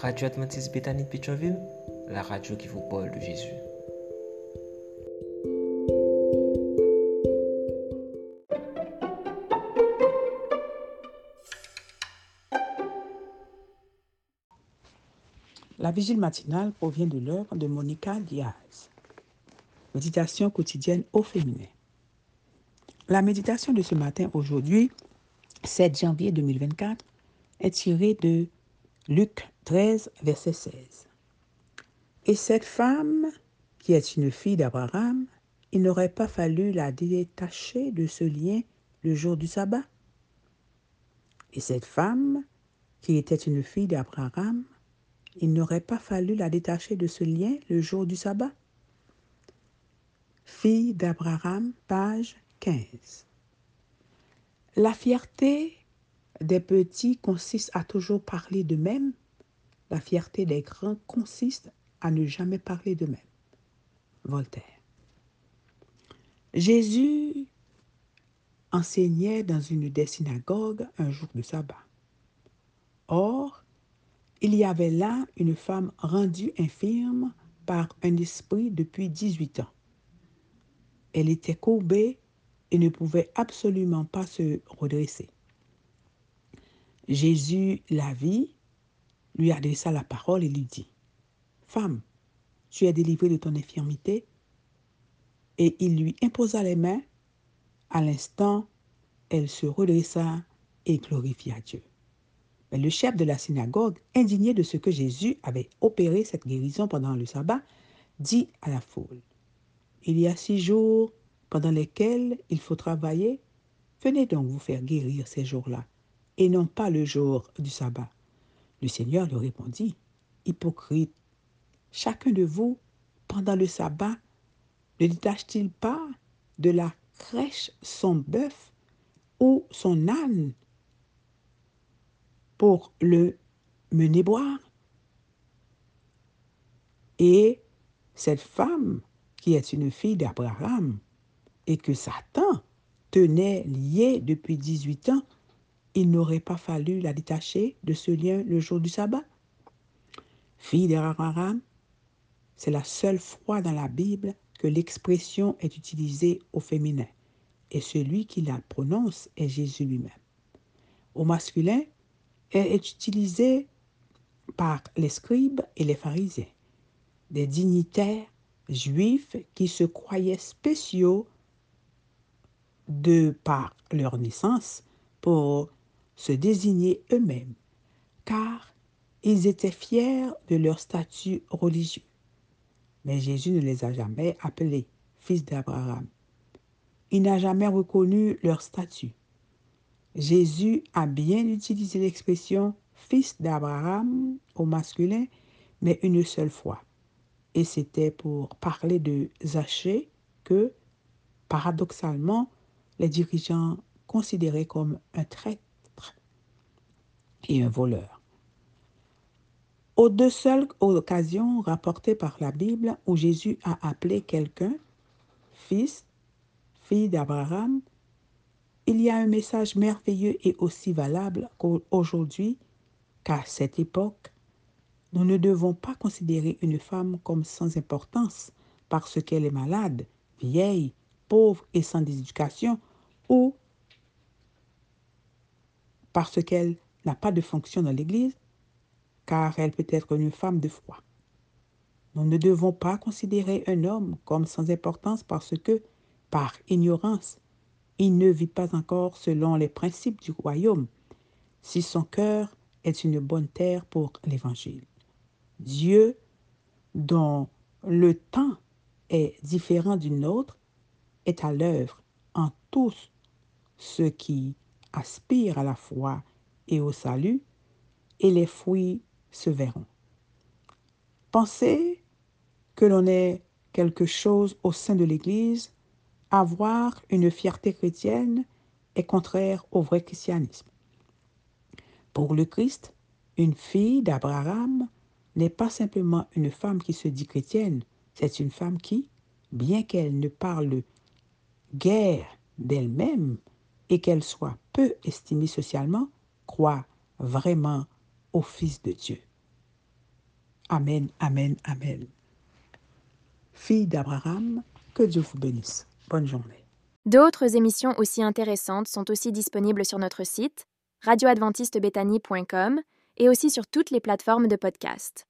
Radio Adventiste Bethany de la radio qui vous parle de Jésus. La vigile matinale provient de l'œuvre de Monica Diaz. Méditation quotidienne au féminin. La méditation de ce matin, aujourd'hui, 7 janvier 2024, est tirée de Luc 13, verset 16. Et cette femme, qui est une fille d'Abraham, il n'aurait pas fallu la détacher de ce lien le jour du sabbat? Et cette femme, qui était une fille d'Abraham, il n'aurait pas fallu la détacher de ce lien le jour du sabbat? Fille d'Abraham, page 15. La fierté des petits consiste à toujours parler d'eux-mêmes. La fierté des grands consiste à ne jamais parler d'eux-mêmes. Voltaire. Jésus enseignait dans une des synagogues un jour de sabbat. Or, il y avait là une femme rendue infirme par un esprit depuis 18 ans. Elle était courbée et ne pouvait absolument pas se redresser. Jésus la vit, lui adressa la parole et lui dit, Femme, tu es délivrée de ton infirmité. Et il lui imposa les mains. À l'instant, elle se redressa et glorifia Dieu. Mais le chef de la synagogue, indigné de ce que Jésus avait opéré cette guérison pendant le sabbat, dit à la foule, Il y a six jours pendant lesquels il faut travailler. Venez donc vous faire guérir ces jours-là, et non pas le jour du sabbat. Le Seigneur lui répondit, Hypocrite, chacun de vous, pendant le sabbat, ne détache-t-il pas de la crèche son bœuf ou son âne pour le mener boire? Et cette femme, qui est une fille d'Abraham, et que Satan tenait liée depuis 18 ans, il n'aurait pas fallu la détacher de ce lien le jour du sabbat. Fille d'Abraham, c'est la seule fois dans la Bible que l'expression est utilisée au féminin, et celui qui la prononce est Jésus lui-même. Au masculin, elle est utilisée par les scribes et les pharisiens, des dignitaires juifs qui se croyaient spéciaux de par leur naissance pour se désigner eux-mêmes, car ils étaient fiers de leur statut religieux. Mais Jésus ne les a jamais appelés fils d'Abraham. Il n'a jamais reconnu leur statut. Jésus a bien utilisé l'expression fils d'Abraham au masculin, mais une seule fois. Et c'était pour parler de Zachée que, paradoxalement, les dirigeants considéraient comme un traître un voleur. Aux deux seules occasions rapportées par la Bible où Jésus a appelé quelqu'un fils, fille d'Abraham, il y a un message merveilleux et aussi valable qu'aujourd'hui, qu'à cette époque, nous ne devons pas considérer une femme comme sans importance parce qu'elle est malade, vieille, pauvre et sans éducation, ou parce qu'elle n'a pas de fonction dans l'Église, car elle peut être une femme de foi. Nous ne devons pas considérer un homme comme sans importance parce que, par ignorance, il ne vit pas encore selon les principes du royaume, si son cœur est une bonne terre pour l'Évangile. Dieu, dont le temps est différent du nôtre, est à l'œuvre en tous ceux qui aspirent à la foi et au salut, et les fruits se verront. Pensez que l'on est quelque chose au sein de l'Église avoir une fierté chrétienne est contraire au vrai christianisme. Pour le Christ, une fille d'Abraham n'est pas simplement une femme qui se dit chrétienne, c'est une femme qui, bien qu'elle ne parle guère d'elle-même et qu'elle soit peu estimée socialement, croit vraiment au Fils de Dieu. Amen, amen, amen. Fille d'Abraham, que Dieu vous bénisse. Bonne journée. D'autres émissions aussi intéressantes sont aussi disponibles sur notre site radioadventistebethany.com et aussi sur toutes les plateformes de podcast.